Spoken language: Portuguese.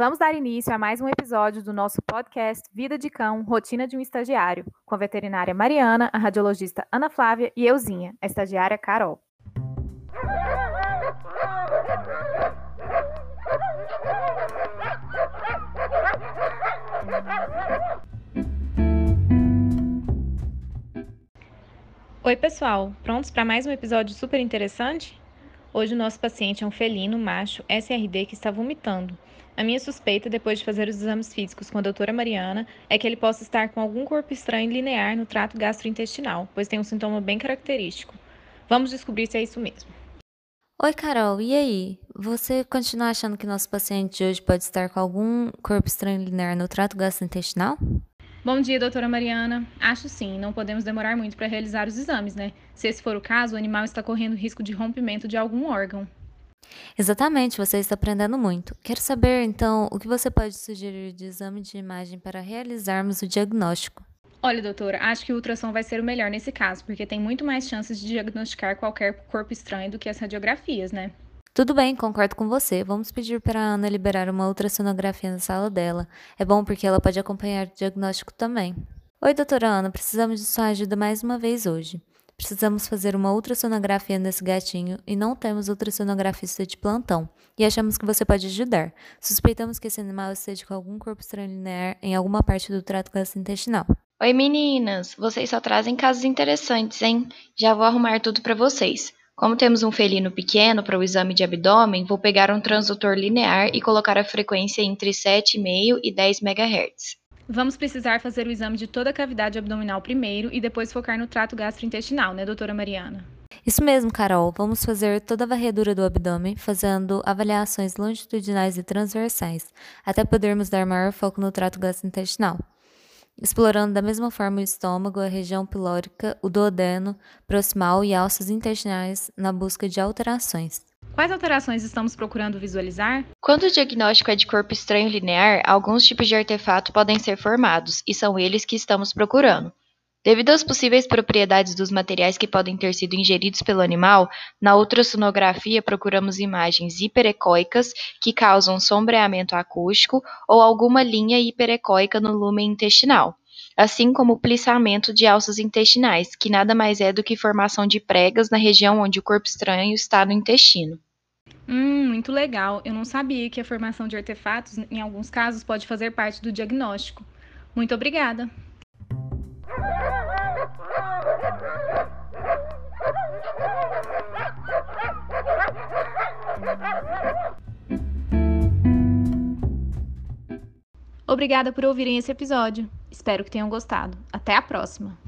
Vamos dar início a mais um episódio do nosso podcast Vida de Cão, Rotina de um Estagiário, com a veterinária Mariana, a radiologista Ana Flávia e euzinha, a estagiária Carol. Oi, pessoal! Prontos para mais um episódio super interessante? Hoje o nosso paciente é um felino macho SRD que está vomitando. A minha suspeita, depois de fazer os exames físicos com a doutora Mariana, é que ele possa estar com algum corpo estranho linear no trato gastrointestinal, pois tem um sintoma bem característico. Vamos descobrir se é isso mesmo. Oi, Carol, e aí? Você continua achando que nosso paciente de hoje pode estar com algum corpo estranho linear no trato gastrointestinal? Bom dia, doutora Mariana. Acho sim, não podemos demorar muito para realizar os exames, né? Se esse for o caso, o animal está correndo risco de rompimento de algum órgão. Exatamente, você está aprendendo muito. Quero saber, então, o que você pode sugerir de exame de imagem para realizarmos o diagnóstico. Olha, doutora, acho que o ultrassom vai ser o melhor nesse caso, porque tem muito mais chances de diagnosticar qualquer corpo estranho do que as radiografias, né? Tudo bem, concordo com você. Vamos pedir para a Ana liberar uma ultrassonografia na sala dela. É bom porque ela pode acompanhar o diagnóstico também. Oi, doutora Ana, precisamos de sua ajuda mais uma vez hoje. Precisamos fazer uma ultrassonografia nesse gatinho e não temos ultrassonografista de plantão. E achamos que você pode ajudar. Suspeitamos que esse animal esteja com algum corpo estranho linear em alguma parte do trato gastrointestinal. Oi meninas, vocês só trazem casos interessantes, hein? Já vou arrumar tudo para vocês. Como temos um felino pequeno para o exame de abdômen, vou pegar um transdutor linear e colocar a frequência entre 7,5 e 10 MHz. Vamos precisar fazer o exame de toda a cavidade abdominal primeiro e depois focar no trato gastrointestinal, né, doutora Mariana? Isso mesmo, Carol. Vamos fazer toda a varredura do abdômen, fazendo avaliações longitudinais e transversais, até podermos dar maior foco no trato gastrointestinal explorando da mesma forma o estômago, a região pilórica, o duodeno, proximal e alças intestinais na busca de alterações. Quais alterações estamos procurando visualizar? Quando o diagnóstico é de corpo estranho linear, alguns tipos de artefato podem ser formados, e são eles que estamos procurando. Devido às possíveis propriedades dos materiais que podem ter sido ingeridos pelo animal, na ultrassonografia procuramos imagens hiperecóicas que causam sombreamento acústico ou alguma linha hiperecóica no lumen intestinal, assim como o plissamento de alças intestinais, que nada mais é do que formação de pregas na região onde o corpo estranho está no intestino. Hum, muito legal. Eu não sabia que a formação de artefatos, em alguns casos, pode fazer parte do diagnóstico. Muito obrigada. Obrigada por ouvirem esse episódio. Espero que tenham gostado. Até a próxima!